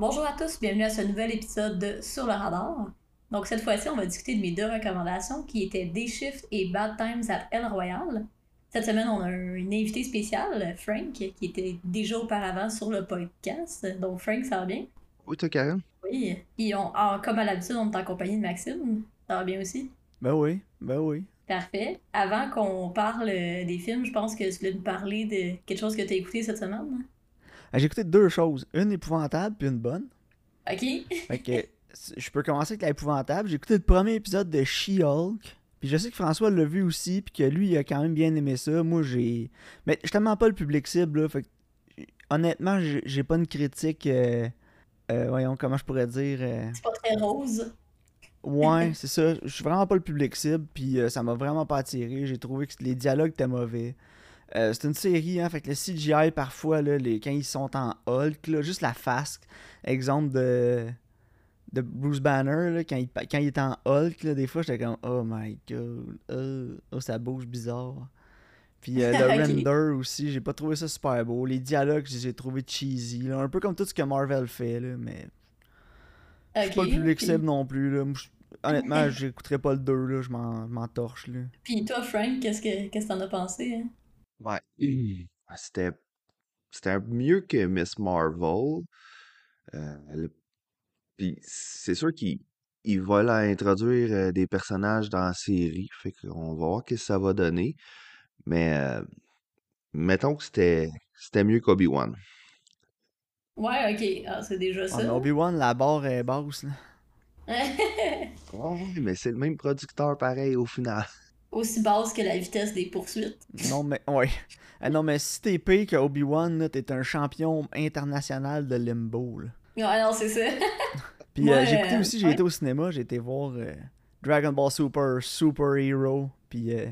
Bonjour à tous, bienvenue à ce nouvel épisode de Sur le radar. Donc cette fois-ci, on va discuter de mes deux recommandations qui étaient Day Shift et Bad Times at El Royal. Cette semaine, on a une invité spéciale, Frank, qui était déjà auparavant sur le podcast. Donc Frank, ça va bien? Oui, toi, Karen? Oui. Et on, ah, comme à l'habitude, on est en compagnie de Maxime. Ça va bien aussi? Ben oui, ben oui. Parfait. Avant qu'on parle des films, je pense que tu voulais nous parler de quelque chose que tu as écouté cette semaine. Ah, J'ai écouté deux choses, une épouvantable puis une bonne. OK. Fait que je peux commencer avec l'épouvantable. J'ai écouté le premier épisode de She-Hulk. Puis je sais que François l'a vu aussi, puis que lui, il a quand même bien aimé ça. Moi, j'ai. Mais je suis tellement pas le public cible, là. Fait que, honnêtement, j'ai pas une critique. euh, euh, voyons, comment je pourrais dire. euh, C'est pas très rose. Ouais, c'est ça. Je suis vraiment pas le public cible, puis euh, ça m'a vraiment pas attiré. J'ai trouvé que les dialogues étaient mauvais. Euh, c'est une série, hein, fait que le CGI, parfois, là, les, quand ils sont en Hulk, là, juste la face, exemple de, de Bruce Banner, là, quand, il, quand il est en Hulk, là, des fois, j'étais comme « Oh my God, oh, oh, ça bouge bizarre. » Puis euh, le render aussi, j'ai pas trouvé ça super beau. Les dialogues, je les ai trouvés cheesy, là, un peu comme tout ce que Marvel fait, là, mais je suis OK. pas le public Puis- non plus. Là. Honnêtement, j'écouterais pas le 2, là. je m'en torche. Là. Puis toi, Frank, qu'est-ce que qu'est-ce que t'en as pensé? Hein? Ouais. Ah, C'était c'était mieux que Miss Marvel. Euh, le- Puis c'est sûr qu'il il va là introduire euh, des personnages dans la série. Fait qu'on va voir ce que ça va donner. Mais euh, mettons que c'était c'était mieux qu'Obi-Wan. Ouais, ok. Ah, c'est déjà ça. mais Obi-Wan, la barre est basse. Là. Ouais, mais c'est le même producteur pareil au final. Aussi basse que la vitesse des poursuites. Non, mais ouais. Ah, non, mais si t'es pire que Obi-Wan, t'es un champion international de limbo. Là. Ouais, non, c'est ça. Puis euh, j'ai écouté aussi, j'ai ouais. été au cinéma, j'ai été voir euh, Dragon Ball Super, Super Hero. Puis euh,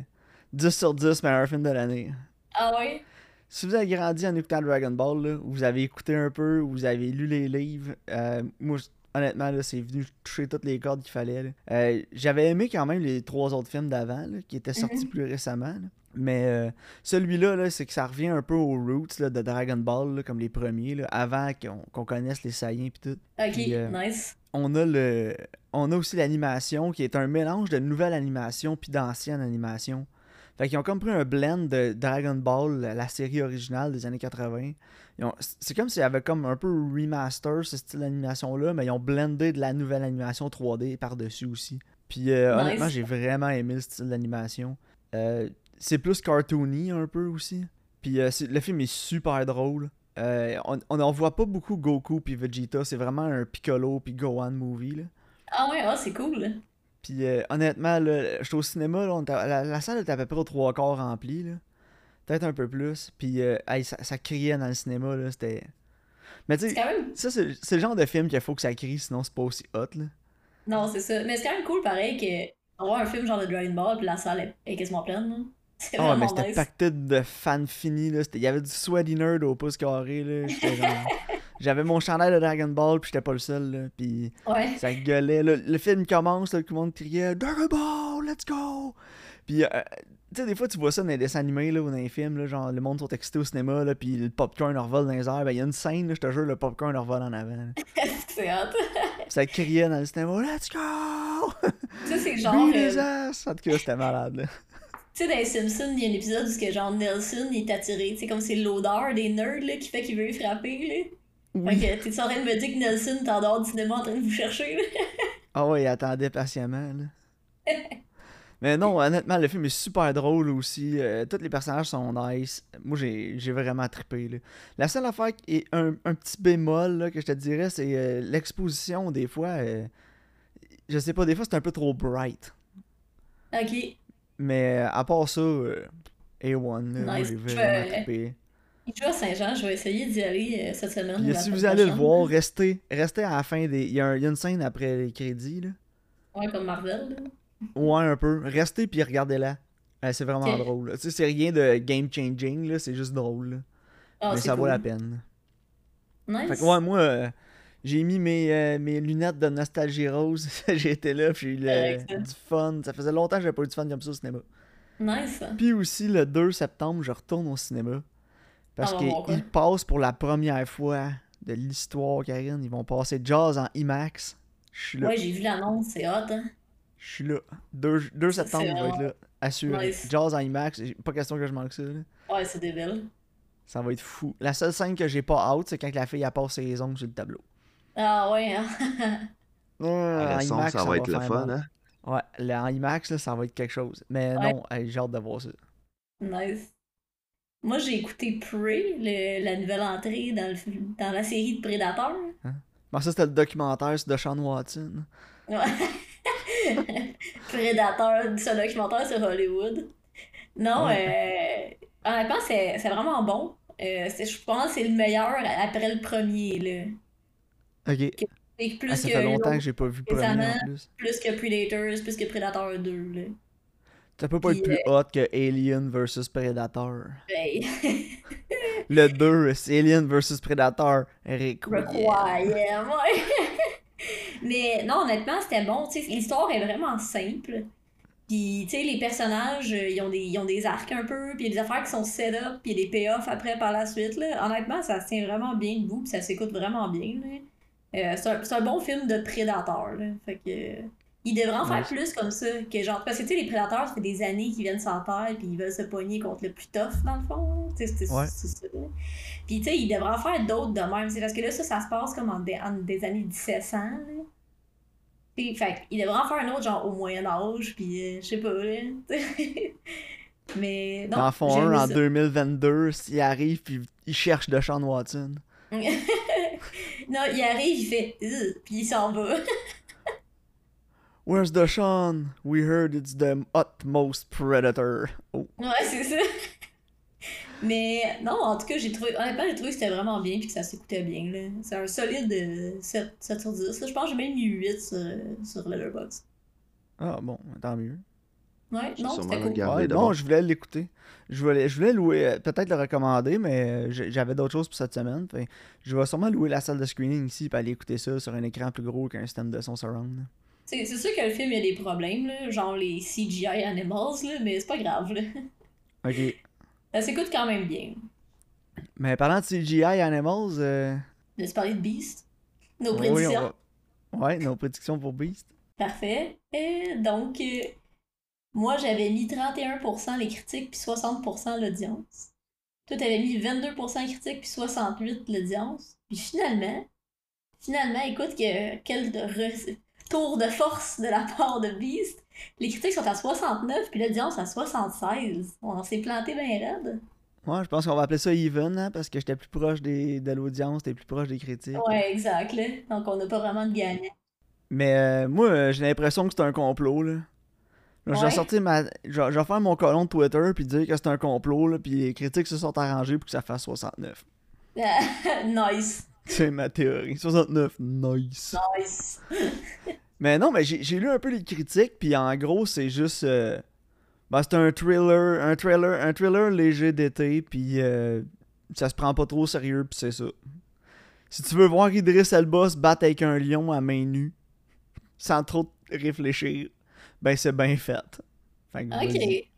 10 sur 10, meilleur film de l'année. Ah ouais? Si vous avez grandi en écoutant Dragon Ball, là, vous avez écouté un peu, vous avez lu les livres, euh, moi, honnêtement, là, c'est venu toucher toutes les cordes qu'il fallait. Euh, J'avais aimé quand même les trois autres films d'avant, là, qui étaient sortis Mhm. plus récemment. là. Mais euh, celui-là, là, c'est que ça revient un peu aux roots là, de Dragon Ball, là, comme les premiers, là, avant qu'on qu'on connaisse les Saiyans et tout. Ok, euh, nice. On a le, on a aussi l'animation qui est un mélange de nouvelle animation puis d'ancienne animation. Fait qu'ils ont comme pris un blend de Dragon Ball, la série originale des années 80. Ils ont- C'est comme s'ils avaient comme un peu remaster ce style d'animation-là, mais ils ont blendé de la nouvelle animation 3D par-dessus aussi. Puis euh, Nice. honnêtement, j'ai vraiment aimé le style d'animation. Euh, c'est plus cartoony un peu aussi. Puis euh, le film est super drôle. Euh, on, on en voit pas beaucoup Goku puis Vegeta, c'est vraiment un Piccolo puis Gohan movie là. Ah ouais, ah, c'est cool. Puis euh, honnêtement, là, j'étais au cinéma, là, on était- la, la salle était à peu près aux trois quarts remplie, là. Peut-être un peu plus. Puis euh, hey, ça, ça criait dans le cinéma, là, c'était... Mais tu sais, ça, c'est c'est le genre de film qu'il faut que ça crie, sinon c'est pas aussi hot, là. Non, c'est ça. Mais c'est quand même cool, pareil, que avoir un film genre de Dragon Ball, puis la salle est, est quasiment pleine. là. C'est Ah, mais c'était pacté de fans finis, là. C'était- Il y avait du sweaty nerd au pouce carré, là. Genre- J'avais mon chandail de Dragon Ball, puis j'étais pas le seul, là. Puis Ouais. ça gueulait. là. Le film commence, là, tout le monde criait Dragon Ball, let's go! Puis, euh, tu sais, des fois, tu vois ça dans les dessins animés là, ou dans les films, là, genre le monde sont excités au cinéma, là, puis le popcorn leur vole dans les airs. Ben, il y a une scène, là, je te jure, le popcorn leur vole en avant. c'est. Puis ça criait dans le cinéma Let's go! Ça, c'est genre. Beat euh! En tout cas, c'était malade. Là. Tu sais, dans les Simpsons, il y a un épisode où genre Nelson il est attiré. Tu sais, comme c'est l'odeur des nerds là, qui fait qu'il veut frapper. Là. Oui. Que t'es en train de me dire que Nelson est en dehors du cinéma en train de vous chercher. Là. Ah ouais, il attendait patiemment. Là. Mais non, honnêtement, le film est super drôle aussi. Euh, tous les personnages sont nice. Moi, j'ai j'ai vraiment trippé. Là. La seule affaire qui est un, un petit bémol là, que je te dirais, c'est euh, l'exposition. Des fois, euh, je sais pas, des fois c'est un peu trop bright. Ok. Mais à part ça, euh, A1, là, moi Nice. j'ai vraiment trippé. Il joue à Saint-Jean, je vais essayer d'y aller euh, cette semaine. Puis si vous allez le voir, restez, restez à la fin des. Il y, a un- il y a une scène après les crédits. Là. Ouais, comme Marvel. là. Ouais, un peu. Restez puis regardez-la. Euh, c'est vraiment drôle. Tu sais, c'est rien de game changing, là, c'est juste drôle. Ah, Mais ça vaut la peine. Nice. Fait que ouais, moi, euh, j'ai mis mes, euh, mes lunettes de nostalgie rose. j'ai été là, puis j'ai eu du fun. Ça faisait longtemps que j'avais pas eu du fun comme ça au cinéma. Nice. Puis aussi, le 2 septembre, je retourne au cinéma. Parce Ah, bon, bon, quoi. qu'il passe pour la première fois de l'histoire, Karine. Ils vont passer Jazz en IMAX. Je suis là. Ouais, j'ai vu l'annonce, c'est hot, hein. Je suis là. 2, 2 Ça, septembre, je vais être là. Assuré. nice. Jazz en IMAX. Pas question que je manque ça. là. Ouais, c'est débile. Ça va être fou. La seule scène que j'ai pas out, c'est quand la fille elle passe ses ongles sur le tableau. Ah ouais, hein. Ah, en IMAX, ça va être le fun, hein? Ouais, le- en IMAX, là, ça va être quelque chose. Mais Ouais. non, j'ai hâte de voir ça. Nice. Moi, j'ai écouté Prey, le- la nouvelle entrée dans, le, dans la série de Predator. Bon, ça, c'était le documentaire sur Deshaun Watson. Ouais. Predator, ce documentaire sur Hollywood. Non, Ouais. euh, honnêtement, c'est vraiment bon. Euh, je pense que c'est le meilleur après le premier. Là. Ok. Plus, Ah, ça que fait longtemps que j'ai pas vu le premier en plus. plus que Predators, plus que Predator 2. Là. Ça peut pas être plus hot que Alien vs Predator. Hey. Le 2, c'est Alien vs Predator. Requiem. Mais non, honnêtement, c'était bon. L'histoire est vraiment simple. Puis, tu sais, les personnages, euh, ils ont, des, ils ont des arcs un peu, puis il y a des affaires qui sont set up, puis il y a des payoffs après par la suite. Là. Honnêtement, ça se tient vraiment bien debout, puis ça s'écoute vraiment bien. Euh, c'est un, un bon film de prédateur. Là. Fait que. Ils devraient en faire plus comme ça. Que genre, parce que tu sais, les prédateurs, ça fait des années qu'ils viennent sur Terre, puis ils veulent se pogner contre le plus tough, dans le fond. C'est Ouais. ça. Puis, tu sais, ils devraient en faire d'autres de même. C'est parce que là, ça, ça se passe comme en, des- en des années 1700. Là. Puis, fait qu'ils devraient en faire un autre, genre au Moyen-Âge, puis euh, je sais pas, là. Mais non. J'ai 1 aimé en ça. 2022, s'il arrive puis il cherche Deshaun Watson. non, il arrive, il fait puis il s'en va. Where's Deshaun? We heard it's the utmost predator. Oh. ouais, c'est ça. Mais non, en tout cas, j'ai trouvé, honnêtement, j'ai trouvé que c'était vraiment bien puis que ça s'écoutait bien. là. C'est un solide euh, 7, 7 sur 10. là. Je pense que j'ai même mis 8 sur, euh, sur Letterboxd. Ah bon, tant mieux. Ouais, J'ai non, c'était cool. Ouais, non, je voulais l'écouter. Je voulais, je voulais louer, euh, peut-être le recommander, mais euh, j'avais d'autres choses pour cette semaine. Fait, je vais sûrement louer la salle de screening ici et aller écouter ça sur un écran plus gros qu'un système de son surround. C'est c'est sûr que le film, il y a des problèmes, là, genre les CGI animals, là, mais c'est pas grave. Là. Ok. Ça s'écoute quand même bien. Mais parlant de CGI Animals, euh, De se parler de Beast? Nos oui, prédictions. va- Ouais, nos prédictions pour Beast. Parfait. Et donc, euh, moi, j'avais mis 31% les critiques puis 60% l'audience. Toi, t'avais mis 22% les critiques puis 68% l'audience. Puis finalement, finalement, écoute, que, quel re- tour de force de la part de Beast. Les critiques sont à 69 puis l'audience à 76. On s'est planté bien raide. Ouais, je pense qu'on va appeler ça even, hein, parce que j'étais plus proche des, de l'audience, t'es plus proche des critiques. Ouais, exact. Là. Donc, on n'a pas vraiment de gagnant. Mais euh, moi, euh, j'ai l'impression que c'est un complot, là. Là, Je vais sortir ma. Je vais faire mon colon de Twitter puis dire que c'est un complot, là, puis les critiques se sont arrangés pour que ça fasse 69. nice. C'est ma théorie. 69, nice. Nice. Mais non, mais j'ai lu un peu les critiques, puis en gros, c'est juste. euh, ben, c'est un thriller, un thriller, un thriller léger d'été, puis euh, ça se prend pas trop au sérieux, puis c'est ça. Si tu veux voir Idriss Elba se battre avec un lion à main nue, sans trop réfléchir, ben c'est bien fait. Fait que vas-y. Ok.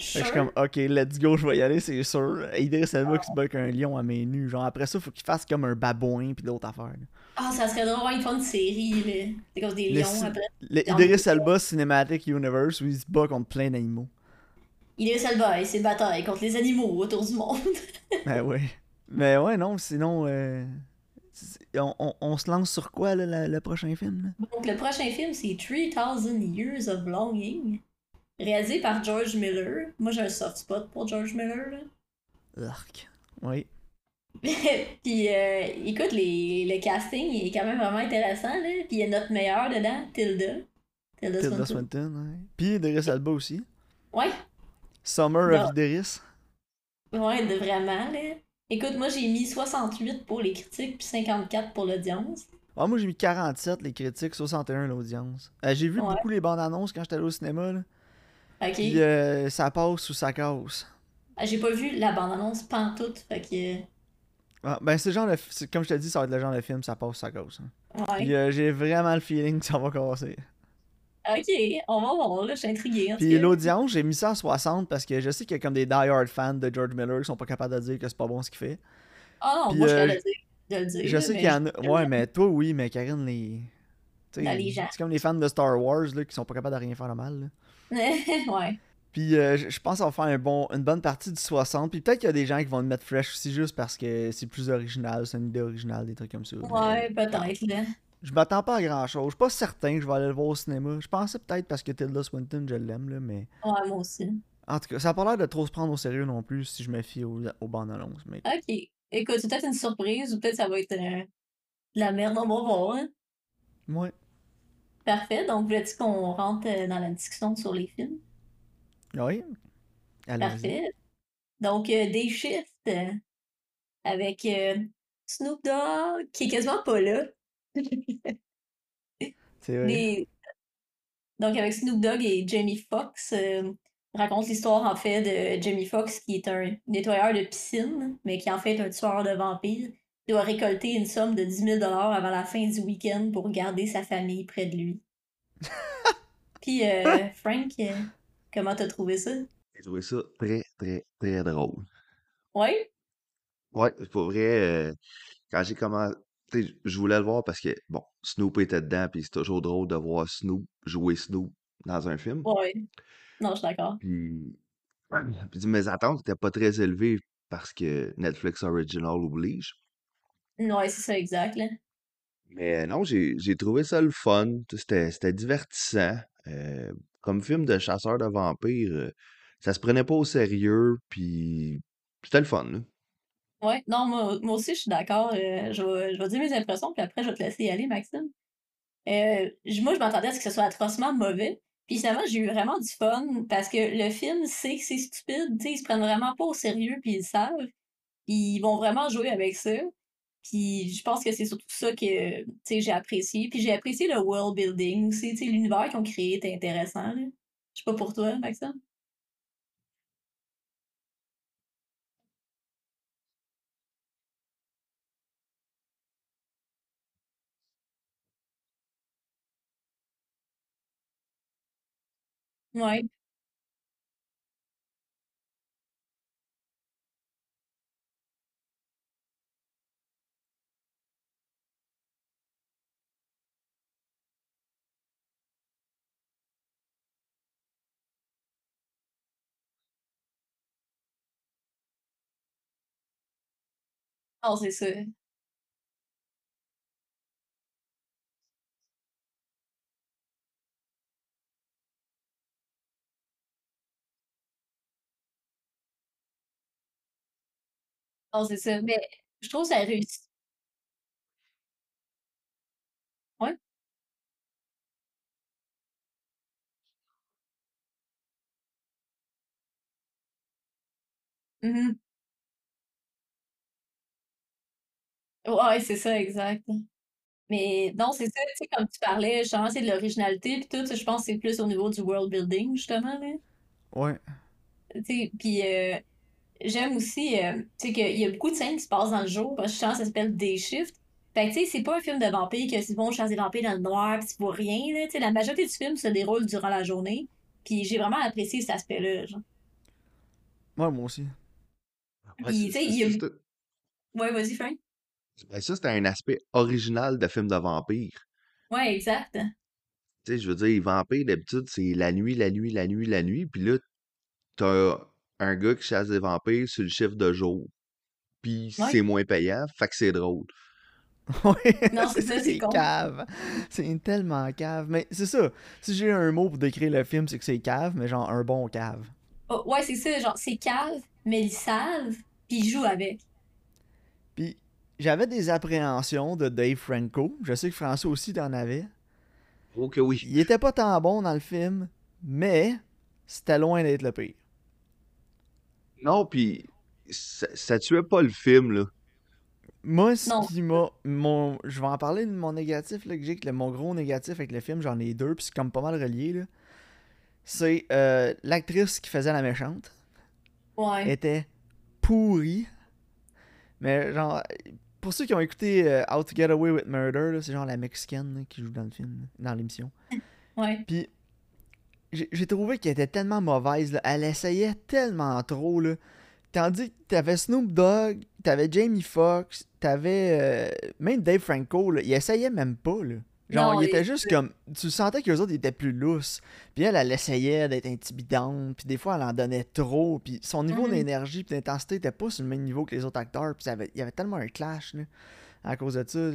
Je suis comme, ok, let's go, je vais y aller, c'est sûr. Idriss Elba qui se bat avec un lion à main nue. Genre, après ça, faut qu'il fasse comme un babouin, puis d'autres affaires. Ah, ça serait drôle, une fois une série, là. C'est comme des lions après. Le le- Elba Cinematic Universe où il se bat contre plein d'animaux. Est Salva et ses batailles contre les animaux autour du monde. Ben ouais. Mais ouais, non, sinon, euh, on, on- on se lance sur quoi, là, le prochain film? Là? Donc, le prochain film, c'est 3000 Years of Longing, réalisé par George Miller. Moi, j'ai un soft spot pour George Miller, là. Urk. Oui. Puis, euh, écoute, les, le casting est quand même vraiment intéressant, là. Puis, il y a notre meilleur dedans, Tilda. Tilda, Tilda Swinton. Ouais. Puis Idriss Elba aussi. Ouais, Summer of Idriss. ouais, de vraiment, là. Écoute, moi, j'ai mis 68 pour les critiques, puis 54 pour l'audience. Ah, moi, j'ai mis 47 les critiques, 61 l'audience. Euh, j'ai vu Ouais. beaucoup les bandes annonces quand j'étais allé au cinéma, là. Puis euh, ça passe ou ça casse. Ah, J'ai pas vu la bande-annonce pantoute, fait que... Ah, ben, c'est genre de. Comme je te dis, ça va être le genre de film, ça passe, ça casse. hein. Ouais. Puis euh, j'ai vraiment le feeling que ça va casser. Ok, on va voir, là, je suis tout Puis l'audience, j'ai mis ça à 60 parce que je sais qu'il y a comme des die-hard fans de George Miller qui sont pas capables de dire que c'est pas bon ce qu'il fait. Ah non, puis, moi, je euh, te le dire. de le dire. Je sais qu'il y en a. Ouais, mais toi, oui, mais Karine, les. C'est comme les fans de Star Wars là, qui sont pas capables de rien faire de mal. là. ouais. Puis euh, je pense qu'on va faire un bon, une bonne partie du 60. Puis peut-être qu'il y a des gens qui vont le mettre fresh aussi juste parce que c'est plus original, c'est une idée originale, des trucs comme ça. Ouais, peut-être, là. Je m'attends pas à grand chose. Je suis pas certain que je vais aller le voir au cinéma. Je pensais peut-être parce que Tilda Swinton, je l'aime, là, mais. Ouais, moi aussi. En tout cas, ça a pas l'air de trop se prendre au sérieux non plus si je me fie aux, aux bandes annonces. Mais... Ok. Écoute, c'est peut-être une surprise ou peut-être ça va être euh, de la merde, on va voir. hein. Ouais. Parfait. Donc, voulais-tu qu'on rentre euh, dans la discussion sur les films? Oui. Parfait. Donc, euh, des shifts euh, avec euh, Snoop Dogg, qui est quasiment pas là. C'est vrai. Des- Donc, avec Snoop Dogg et Jamie Foxx, raconte l'histoire en fait de Jamie Foxx, qui est un nettoyeur de piscine, mais qui est en fait un tueur de vampires. Il doit récolter une somme de 10 000 avant la fin du week-end pour garder sa famille près de lui. Puis, euh, Frank, euh, comment t'as trouvé ça? J'ai trouvé ça très, très, très drôle. Ouais? Ouais, pour vrai, euh, quand j'ai commencé, je voulais le voir parce que, bon, Snoop était dedans, puis c'est toujours drôle de voir Snoop jouer Snoop dans un film. Ouais. Non, je suis d'accord. Puis, puis mes attentes n'étaient pas très élevées parce que Netflix Original oblige. Ouais, c'est ça, exact, là. Mais non, j'ai j'ai trouvé ça le fun. C'était c'était divertissant. Euh, comme film de chasseur de vampires, euh, ça se prenait pas au sérieux, puis c'était le fun. là. Ouais, non, moi, moi aussi, je suis d'accord. euh, je vais, je vais dire mes impressions, puis après, je vais te laisser y aller, Maxime. Euh, j- moi, je m'attendais à ce que ce soit atrocement mauvais. Puis finalement, j'ai eu vraiment du fun parce que le film sait que c'est stupide. tu sais, ils se prennent vraiment pas au sérieux, puis ils le savent. Puis ils vont vraiment jouer avec ça. Puis je pense que c'est surtout ça que j'ai apprécié. Puis j'ai apprécié le world building aussi. L'univers qu'ils ont créé était intéressant. Je sais pas pour toi, Maxime. Ouais. Non, c'est ça. Non, c'est ça. Mais je trouve que ça réussit. Ouais. Mhm. Ouais, c'est ça, exact. Mais non, c'est ça, tu sais, comme tu parlais, justement, c'est de l'originalité, puis tout, je pense que c'est plus au niveau du world building, justement, là. Ouais. Tu sais, puis euh, j'aime aussi, euh, tu sais, qu'il y a beaucoup de scènes qui se passent dans le jour, parce que justement, ça s'appelle Day Shift. Fait que, tu sais, c'est pas un film de vampires que c'est bon, chasser des vampires dans le noir, puis tu vois rien, là. Tu sais, la majorité du film se déroule durant la journée, puis j'ai vraiment apprécié cet aspect-là, genre. Ouais, moi aussi. Ouais, Puis, tu sais, il y a... Ouais, vas-y, Frank. Ben ça, c'était un aspect original de film de vampire. Ouais, exact. Tu sais, je veux dire, les vampires, d'habitude, c'est la nuit, la nuit, la nuit, la nuit. Puis là, t'as un gars qui chasse des vampires sur le chiffre de jour. Puis Ouais. c'est moins payant, fait que c'est drôle. Ouais, Non, c'est ça, c'est con. cave. C'est tellement cave. Mais c'est ça. Si j'ai un mot pour décrire le film, c'est que c'est cave, mais genre un bon cave. Oh, ouais, c'est ça, genre, c'est cave, mais ils savent, puis ils jouent avec. J'avais des appréhensions de Dave Franco. Je sais que François aussi t'en avait. Oh que oui. Il était pas tant bon dans le film, mais c'était loin d'être le pire. Non, puis ça, ça tuait pas le film, là. Moi, ce Non. qui m'a. Mon, je vais en parler de mon négatif là, que j'ai, que le- mon gros négatif avec le film, j'en ai deux, puis c'est comme pas mal relié. là. C'est euh, l'actrice qui faisait la méchante. Ouais. était pourrie. Mais genre, pour ceux qui ont écouté euh, How to Get Away with Murder, c'est genre la mexicaine là, qui joue dans le film, dans l'émission. Ouais. Puis j'ai j'ai trouvé qu'elle était tellement mauvaise. là. Elle essayait tellement trop. Là. Tandis que t'avais Snoop Dogg, t'avais Jamie Foxx, t'avais euh, même Dave Franco, là, il essayait même pas, là. Genre, Non, il était juste comme. Tu sentais qu'eux autres étaient plus lousses. Puis elle, elle essayait d'être intimidante. Puis des fois, elle en donnait trop. Puis son niveau Mhm. d'énergie puis d'intensité était pas sur le même niveau que les autres acteurs. Puis ça avait- il y avait tellement un clash, là, à cause de ça.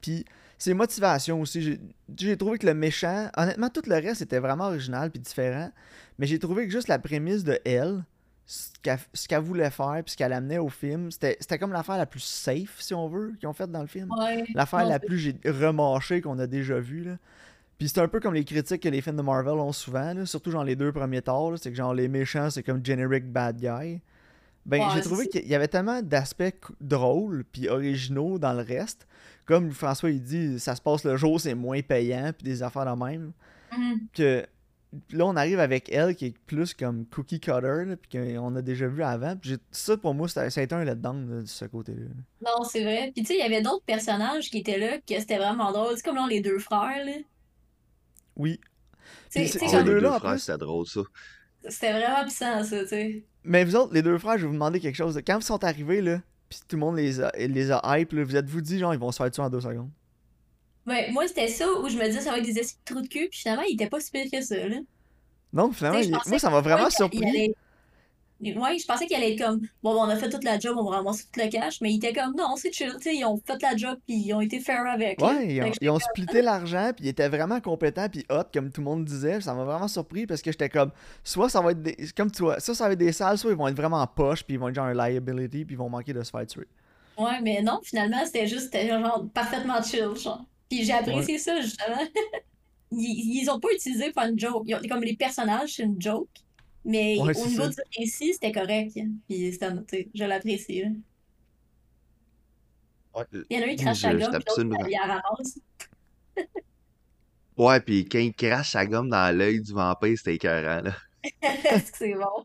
Puis ses motivations aussi. J'ai- J'ai trouvé que le méchant. Honnêtement, tout le reste était vraiment original puis différent. Mais j'ai trouvé que juste la prémisse de elle, ce qu'elle voulait faire puis ce qu'elle amenait au film, c'était comme l'affaire la plus safe, si on veut, qu'ils ont faite dans le film. Ouais. L'affaire la plus remâchée qu'on a déjà vue. Là. Puis c'est un peu comme les critiques que les films de Marvel ont souvent, là, surtout genre les deux premiers Thor, là, c'est que genre les méchants c'est comme generic bad guy. Ben Ouais, j'ai trouvé qu'il y avait tellement d'aspects drôles puis originaux dans le reste. Comme François il dit, ça se passe le jour, c'est moins payant puis des affaires de même. Mhm. Que là on arrive avec elle qui est plus comme cookie cutter là, puis qu'on a déjà vu avant. Puis ça pour moi ça, ça a été un letdown là, de ce côté-là. Non, c'est vrai. Puis tu sais, il y avait d'autres personnages qui étaient là, que c'était vraiment drôle. C'est comme genre les deux frères, là. Oui. Tu sais- c'est- tu sais, ces Ah, comme- les deux-là, deux frères, c'était drôle, ça. C'était vraiment puissant, ça, tu sais. Mais vous autres, les deux frères, je vais vous demander quelque chose. Quand vous sont arrivés, là, pis tout le monde les a, les a hype, là, vous êtes-vous dit, genre, ils vont se faire tuer en deux secondes? Ouais, moi, c'était ça où je me disais, ça va être des esprits de trous de cul, puis finalement, il était pas si pire que ça, là. Non, finalement, il- moi, ça m'a vraiment surpris. allait- Ouais, je pensais qu'il allait être comme, bon, on a fait toute la job, on va ramasser tout le cash, mais il était comme, non, c'est chill, tu sais, ils ont fait la job, puis ils ont été fair avec. Ouais, ils ont, ils ont splitté l'argent, puis ils étaient vraiment compétents, puis hot, comme tout le monde disait. Ça m'a vraiment surpris parce que j'étais comme, soit ça va être des. Comme tu vois, ça, ça va être des salles, soit ils vont être vraiment poche, puis ils vont être genre un liability, puis ils vont manquer de se faire tuer. Ouais, mais non, finalement, c'était juste, genre parfaitement chill, genre. Puis j'ai apprécié ça, justement. Ils, ils ont pas utilisé pour une joke. Ils ont- comme les personnages, c'est une joke. Mais Ouais, au niveau ça. du récit, c'était correct. Puis c'était, je l'apprécie. Ouais, Il y en a un qui crache sa gomme, puis t'absolument. l'autre, il la ramasse. Ouais, puis quand il crache sa gomme dans l'œil du vampire, c'était écœurant, là. Est-ce que c'est bon?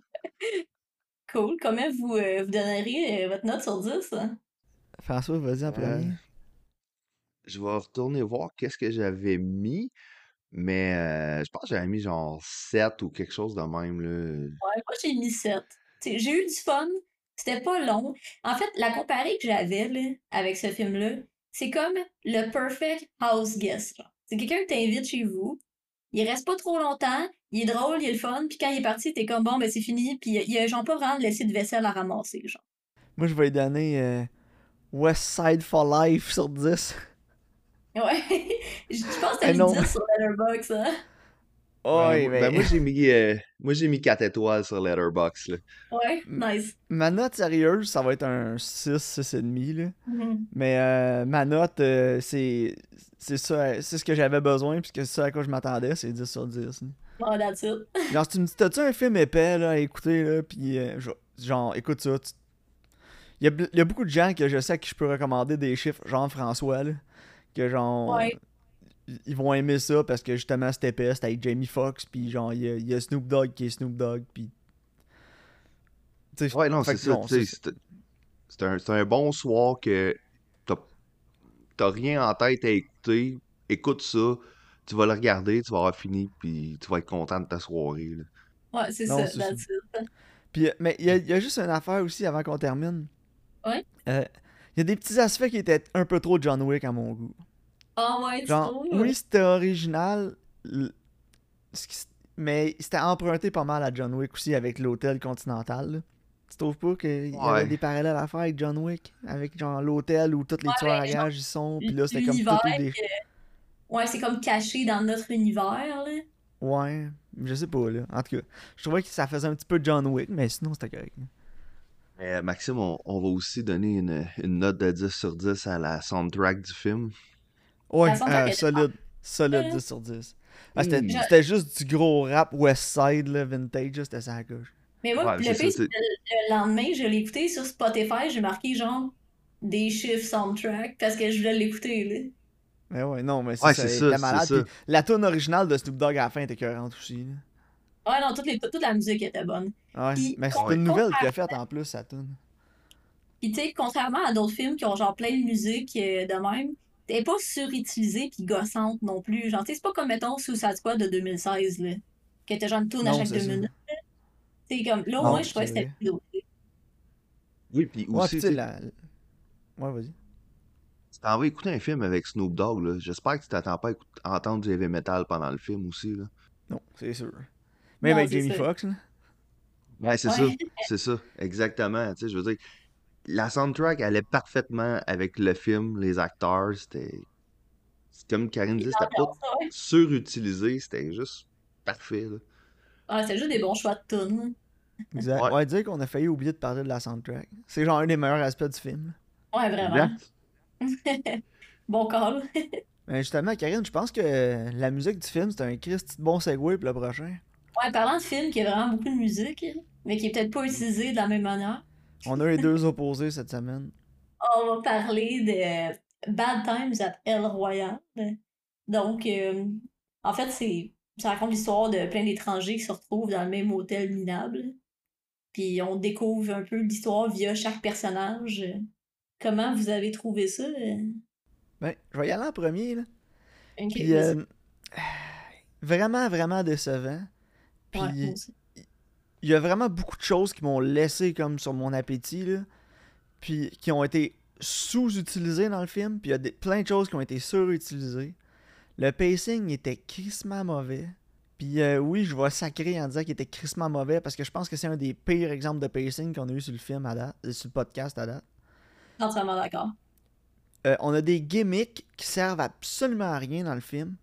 Cool. Comment vous, euh, vous donneriez euh, votre note sur 10? hein? François, vas-y en Euh, premier. Je vais retourner voir qu'est-ce que j'avais mis, mais euh, je pense que j'avais mis genre 7 ou quelque chose de même, là. Ouais, moi j'ai mis 7. T'sais, J'ai eu du fun, c'était pas long. En fait, la comparée que j'avais là, avec ce film-là, c'est comme le perfect house guest. C'est quelqu'un qui t'invite chez vous, il reste pas trop longtemps, il est drôle, il est le fun, puis quand il est parti, t'es comme bon, ben c'est fini, puis il y a genre pas vraiment laissé de vaisselle à ramasser. Genre. Moi, je vais lui donner euh, West Side for Life sur 10. Ouais, je pense que t'as mis non. 10 sur Letterboxd, hein? Oh, Ouais, moi- ben, moi, j'ai mis, euh, moi, j'ai mis 4 étoiles sur Letterboxd, là. Ouais, nice. Ma note sérieuse, ça va être un 6, 6,5. Là. Mhm. Mais euh, ma note, euh, c'est c'est ça, c'est ce que j'avais besoin, puisque c'est ça à quoi je m'attendais, c'est 10 sur 10. là. Oh, that's it. Genre, si tu me dis, t'as-tu un film épais là, à écouter, là, pis euh, genre, écoute ça. tu- Il y, a, il y a beaucoup de gens que je sais à qui je peux recommander des chiffres, genre François, là, que genre, Ouais. ils- vont aimer ça parce que justement c'est épais, c'est avec Jamie Foxx, puis genre, il y, a, il y a Snoop Dogg qui est Snoop Dogg, puis. Tu sais, Ouais, non, c'est ça, c'est- un, c'est un bon soir que t'as t'as rien en tête à écouter, écoute ça, tu vas le regarder, tu vas avoir fini, puis tu vas être content de ta soirée, là. Ouais, c'est Non, ça, it. Puis, euh, mais il y, a- il y a juste une affaire aussi avant qu'on termine. Ouais. Euh, Il y a des petits aspects qui étaient un peu trop John Wick à mon goût. Ah ouais, Genre, oui, c'était original, mais c'était emprunté pas mal à John Wick aussi avec l'hôtel continental. là. Tu trouves pas qu'il y avait Ouais. des parallèles à faire avec John Wick? Avec genre l'hôtel où tous les Ouais, tueurs à gages y sont, puis là c'était comme tout des... Ouais, c'est comme caché dans notre univers, là. Ouais, je sais pas là. En tout cas, je trouvais que ça faisait un petit peu John Wick, mais sinon c'était correct. Mais Maxime, on, on va aussi donner une, une note de 10 sur 10 à la soundtrack du film. Ouais, euh, solide. Solide Ouais. 10 sur 10. Ah, c'était, Mm. c'était juste du gros rap West Side, là, vintage, c'était ça à gauche. Mais moi, Ouais, le pire, le, le lendemain, je l'ai écouté sur Spotify, j'ai marqué genre des chiffres soundtrack parce que je voulais l'écouter, là. Mais ouais, non, mais c'est Ouais, ça, c'est ça, c'est malade. ça. La tune originale de Snoop Dogg à la fin était écœurante aussi. là. Ouais, non, toute, les, toute la musique était bonne. Ouais, Puis, mais c'est une nouvelle qu'il a faite en plus, sa tune. Puis tu sais, contrairement à d'autres films qui ont genre plein de musique euh, de même, t'es pas surutilisée puis gossante non plus. Genre, c'est pas comme, mettons, Suicide Squad de 2016, là. Que t'as genre une tune à chaque deux minutes. là. C'est comme, là, au moins, je trouvais que c'était plus. Oui, puis aussi, la... Ouais, vas-y. tu t'en vas écouter un film avec Snoop Dogg, là. J'espère que tu t'attends pas à entendre du heavy metal pendant le film aussi, là. Non, c'est sûr. Même Non, avec Jamie. Foxx, là. Ouais, c'est Ouais. ça. C'est ça. Exactement. Tu sais, je veux dire, la soundtrack allait parfaitement avec le film, les acteurs. C'était. c'est Comme Karine dit, c'était pas ouais. surutilisé. C'était juste parfait, là. Ah, c'est juste des bons choix de tunes. Exact. Ouais. Ouais, dire qu'on a failli oublier de parler de la soundtrack. C'est genre un des meilleurs aspects du film. Ouais, vraiment. Bon call. Mais justement, Karine, je pense que la musique du film, c'est un Christ de bon segue pour le prochain. Ouais, parlant de film qui a vraiment beaucoup de musique, mais qui est peut-être pas utilisé de la même manière, On a les deux opposés cette semaine. on va parler de Bad Times at El Royale. Donc, euh, en fait, c'est ça raconte l'histoire de plein d'étrangers qui se retrouvent dans le même hôtel minable. Puis on découvre un peu l'histoire via chaque personnage. Comment vous avez trouvé ça? Ben, je vais y aller en premier, là. Puis, euh, vraiment, vraiment décevant. Puis, Ouais. Il y a vraiment beaucoup de choses qui m'ont laissé comme sur mon appétit, là. Puis, qui ont été sous-utilisées dans le film. Puis, il y a des- plein de choses qui ont été surutilisées. Le pacing était crissement mauvais. Puis, euh, oui, je vais sacrer en disant qu'il était crissement mauvais parce que je pense que c'est un des pires exemples de pacing qu'on a eu sur le film à date, euh, sur le podcast à date. Entièrement d'accord. Euh, on a des gimmicks qui servent absolument à rien dans le film.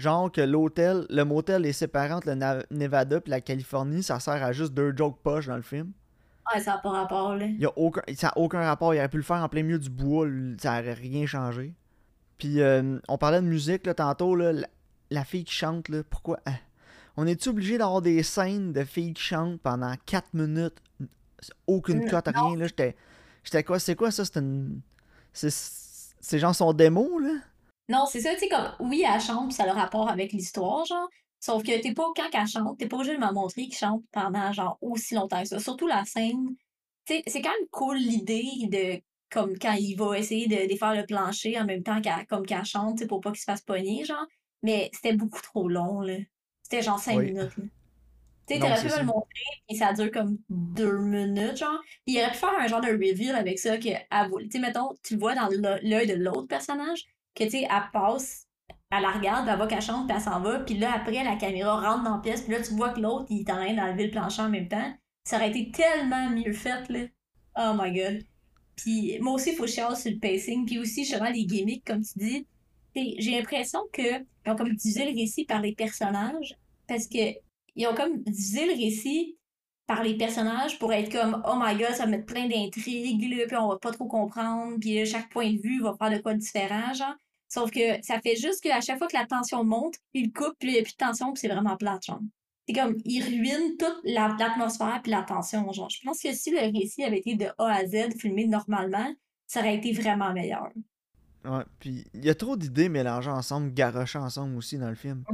Genre que l'hôtel, le motel est séparé entre le Nevada et la Californie, ça sert à juste deux jokes poches dans le film. Ouais, ça n'a pas rapport, là. Y a aucun, ça n'a aucun rapport, il aurait pu le faire en plein milieu du bois, ça aurait rien changé. Puis euh, on parlait de musique là, tantôt, là, la, la fille qui chante, là, pourquoi hein? On est-tu obligé d'avoir des scènes de filles qui chantent pendant 4 minutes? Aucune cote, rien, là, j'étais. J'étais quoi C'est quoi ça? C'est une. C'est genre son démo, là? Non, c'est ça, tu sais, comme, oui, elle chante, puis ça a le rapport avec l'histoire, genre. Sauf que t'es pas, quand elle chante, t'es pas obligé de me montrer qu'il chante pendant, genre, aussi longtemps que ça. Surtout la scène. Tu sais, c'est quand même cool l'idée de, comme, quand il va essayer de défaire le plancher en même temps qu'elle, comme qu'elle chante, tu sais, pour pas qu'il se fasse pogner, genre. Mais c'était beaucoup trop long, là. C'était genre cinq Oui. minutes, là. Tu sais, t'aurais pu me le montrer, puis ça dure comme deux minutes, genre. Il aurait pu faire un genre de reveal avec ça, que, tu sais, mettons, tu le vois dans l'œil de l'autre personnage, que, tu sais, elle passe, elle la regarde, elle voit qu'elle chante, puis elle s'en va, puis là, après, la caméra rentre dans la pièce, puis là, tu vois que l'autre, il est en train d'enlever le plancher en même temps. Ça aurait été tellement mieux fait, là. Oh my god. Puis moi aussi, il faut chialer sur le pacing, puis aussi, justement, les gimmicks, comme tu dis. J'ai l'impression que ils ont comme divisé le récit par les personnages, parce que ils ont comme divisé le récit par les personnages pour être comme oh my god ça va mettre plein d'intrigues là, puis on va pas trop comprendre puis là, chaque point de vue va faire de quoi de différent genre. Sauf que ça fait juste qu'à chaque fois que la tension monte il coupe puis il y a plus de tension puis c'est vraiment plate genre. C'est comme il ruine toute la- l'atmosphère puis la tension genre. Je pense que si le récit avait été de A à Z filmé normalement ça aurait été vraiment meilleur. Ouais, puis il y a trop d'idées mélangées ensemble, garochées ensemble aussi dans le film.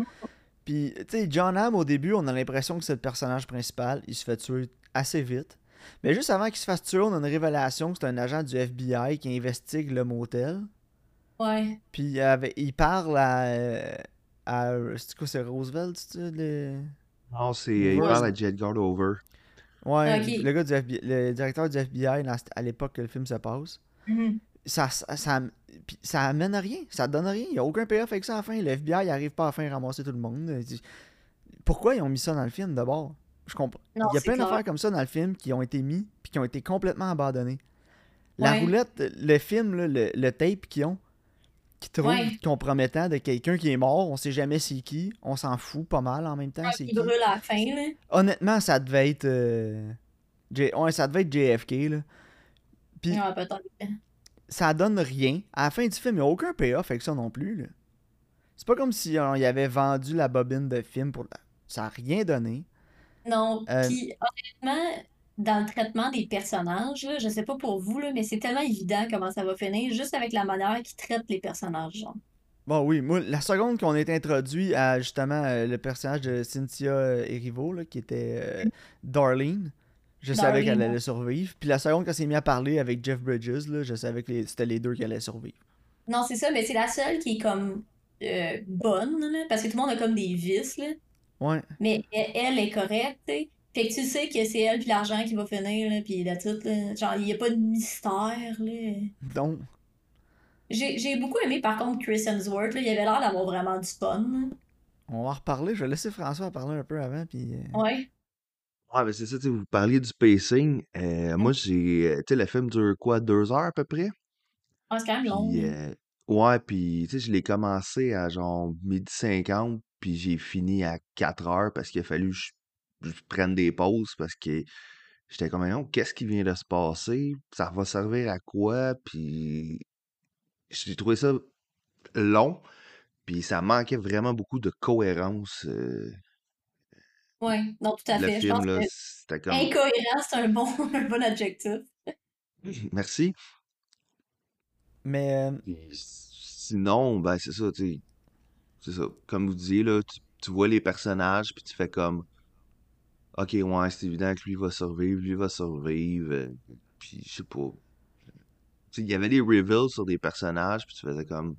Puis, tu sais, John Hamm, au début, on a l'impression que c'est le personnage principal. Il se fait tuer assez vite. Mais juste avant qu'il se fasse tuer, on a une révélation que c'est un agent du FBI qui investigue le motel. ouais Puis il, parle à. euh, à c'est quoi, c'est Roosevelt, c'est ça? le- Non, c'est. Il parle à J. Edgar Hoover. Ouais, Ok. le gars du FBI, le directeur du FBI à l'époque que le film se passe. Mhm. Ça, ça, ça, ça amène à rien. Ça donne rien. Il n'y a aucun payoff avec ça à la fin. Le FBI n'arrive pas à la fin à ramasser tout le monde. Pourquoi ils ont mis ça dans le film d'abord Je comprends. Non, Il y a plein d'affaires comme ça dans le film qui ont été mis puis qui ont été complètement abandonnées. La Ouais. roulette, le film, là, le, le tape qu'ils ont, qui Ouais. compromettant de quelqu'un qui est mort, on sait jamais c'est qui, on s'en fout pas mal en même temps. c'est il qui. brûle à la fin là Honnêtement, ça devait être. euh, J- ouais, ça devait être JFK. Là. Puis ouais ça donne rien. À la fin du film, il n'y a aucun payoff avec ça non plus. là. C'est pas comme si on y avait vendu la bobine de film pour. la- Ça n'a rien donné. Non, Euh, puis honnêtement, dans le traitement des personnages, là, je sais pas pour vous, là, mais c'est tellement évident comment ça va finir, juste avec la manière qu'ils traitent les personnages, genre. Bon, oui, moi, la seconde qu'on est introduit à justement euh, le personnage de Cynthia euh, Erivo, là, qui était euh, Darlene, je savais qu'elle allait survivre. Puis la seconde qu'on s'est mis à parler avec Jeff Bridges, là, je savais que les- c'était les deux qui allaient survivre. Non, c'est ça, mais c'est la seule qui est comme euh, bonne, là, parce que tout le monde a comme des vices, là, Ouais. mais elle, elle est correcte, tu. Fait que tu sais que c'est elle puis l'argent qui va finir, là, puis la toute, là. Genre, il y a pas de mystère, là. Donc, J'ai beaucoup aimé, par contre, Chris Hemsworth, là. Il avait l'air d'avoir vraiment du fun, là. on va en reparler. Je vais laisser François en parler un peu avant. Puis, euh, Ouais. Ouais, mais c'est ça, tu sais, vous parliez du pacing. Euh, moi, j'ai. euh, Tu sais, le film dure quoi, deux heures à peu près? Ah, c'est quand même long. Puis, euh, ouais, puis, tu sais, je l'ai commencé à genre midi 50, puis j'ai fini à 4 heures parce qu'il a fallu que je, je prenne des pauses parce que j'étais comme, non, qu'est-ce qui vient de se passer? Ça va servir à quoi? Puis, j'ai trouvé ça long, puis ça manquait vraiment beaucoup de cohérence. euh, Ouais, non, tout à le fait. Je pense film, là, que comme. incohérent, c'est un bon, un bon adjectif. Merci. Mais euh, sinon, ben c'est ça, tu sais. C'est ça. Comme vous disiez, là, tu, tu vois les personnages, puis tu fais comme. Ok, ouais, c'est évident que lui va survivre, lui va survivre. euh, Puis je sais pas. Il y avait des reveals sur des personnages, puis tu faisais comme.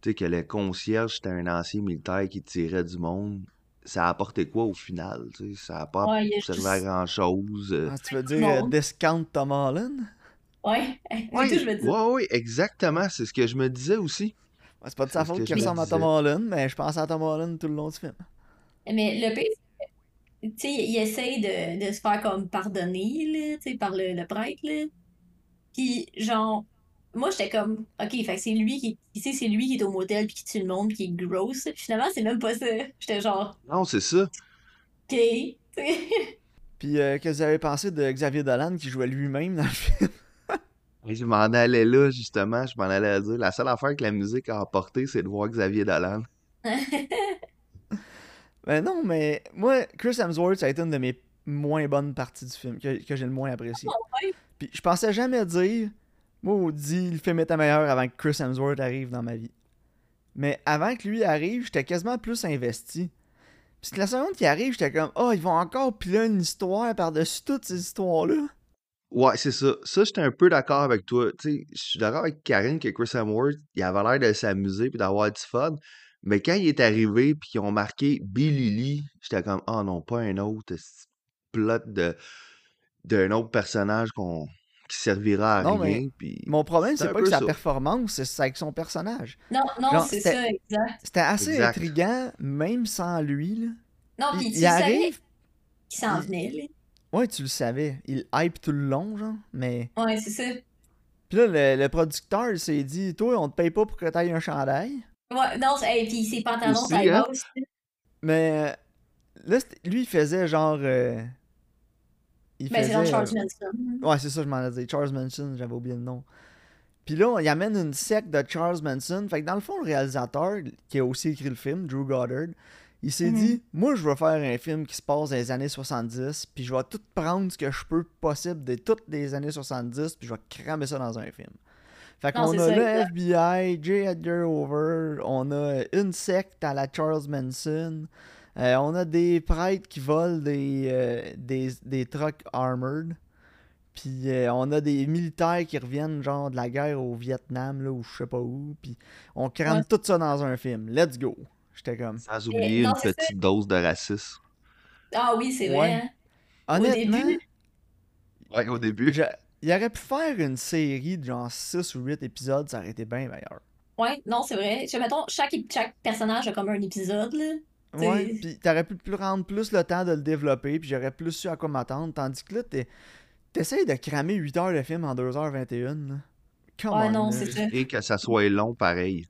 Tu sais, que le concierge, c'était un ancien militaire qui tirait du monde. Ça a apporté quoi au final, tu sais? Ça a pas Ouais, servi à grand-chose. euh. ah, tu veux dire euh. Discount Tom Holland? Ouais, je Oui, ouais, ouais, exactement. C'est ce que je me disais aussi. Ouais, c'est pas de sa faute qu'il je ressemble à Tom. Holland, mais je pense à Tom Holland tout le long du film. Mais le pire, c'est que, tu sais, il essaye de, de se faire comme pardonner, là, tu sais, par le, le prêtre, là. Puis, genre, moi, j'étais comme, OK, fait que c'est lui qui, tu sais, c'est lui qui est au motel puis qui tue le monde puis qui est gross. Puis finalement, c'est même pas ça. J'étais genre, Non, c'est ça. OK. Puis, euh, qu'est-ce que vous avez pensé de Xavier Dolan qui jouait lui-même dans le film? Je m'en allais là, justement. Je m'en allais à dire. La seule affaire que la musique a apporté, c'est de voir Xavier Dolan. Ben non, mais moi, Chris Hemsworth, ça a été une de mes moins bonnes parties du film, que, que j'ai le moins apprécié. ouais? Puis je pensais jamais dire, moi, dit le film était meilleur avant que Chris Hemsworth arrive dans ma vie. Mais avant que lui arrive, j'étais quasiment plus investi. Puis la seconde qui arrive, j'étais comme, oh, ils vont encore piler une histoire par-dessus toutes ces histoires-là. Ouais, c'est ça. Ça, j'étais un peu d'accord avec toi. Je suis d'accord avec Karine que Chris Hemsworth, il avait l'air de s'amuser puis d'avoir du fun. Mais quand il est arrivé puis qu'ils ont marqué Billy Lee, j'étais comme, oh non, pas un autre plot de d'un autre personnage qu'on qui servira à Non, mais rien. Puis Mon problème, c'est pas que sa ça. performance, c'est avec son personnage. Non, non, c'est ça, exact. C'était assez Exact. intriguant, même sans lui. Là. Non, Il, puis tu il savais arrive, qu'il s'en il- venait, là. ouais, tu le savais. Il hype tout le long, genre, mais. Ouais, c'est ça. Puis là, le, le producteur, il s'est dit Toi, on te paye pas pour que t'ailles un chandail. Ouais, non, c'est- hey, puis ses pantalons Aussi, taille hein? là. Mais euh, là, lui, il faisait genre. euh, il Ben, c'est dans faisait. Charles euh, Manson. Ouais, c'est ça, je m'en ai dit. Charles Manson, j'avais oublié le nom. Puis là, y amène une secte de Charles Manson. Fait que dans le fond, le réalisateur, qui a aussi écrit le film, Drew Goddard, il s'est Mhm. dit Moi, je vais faire un film qui se passe dans les années 70, puis je vais tout prendre ce que je peux possible de toutes les années 70, puis je vais cramer ça dans un film. Fait qu'on a ça, le. FBI, J. Edgar Hoover, on a une secte à la Charles Manson, euh, on a des prêtres qui volent des, euh, des, des trucks armored. Puis euh, on a des militaires qui reviennent genre de la guerre au Vietnam là ou je sais pas où. Puis on crame Ouais. tout ça dans un film. Let's go. J'étais comme. Sans oublier non, une ça. petite dose de racisme. Ah oui, c'est vrai. Ouais. hein. Au Honnêtement, début, Ouais, au début. je- il aurait pu faire une série de genre 6 ou 8 épisodes, ça aurait été bien meilleur. Ouais, non, c'est vrai. Je, mettons, chaque, chaque personnage a comme un épisode, là. Ouais, puis t'aurais pu prendre plus le temps de le développer, puis j'aurais plus su à quoi m'attendre. Tandis que là, t'es- t'essayes de cramer 8 heures de film en 2h21. Là. Come Ouais, on, non, c'est ça. Et que ça soit long pareil.